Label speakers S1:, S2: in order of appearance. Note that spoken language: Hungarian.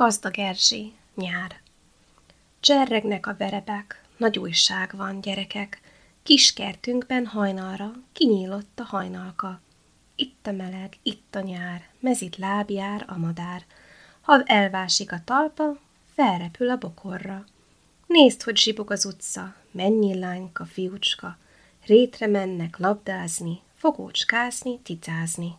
S1: Gazdag Erzsi, nyár. Cserregnek a verebek, nagy újság van, gyerekek, kis kertünkben hajnalra kinyílott a hajnalka. Itt a meleg, itt a nyár, mezit lábjár a madár. Ha elvásik a talpa, felrepül a bokorra. Nézd, hogy zsibog az utca, mennyi lányka, fiúcska, rétre mennek labdázni, fogócskázni, ticázni.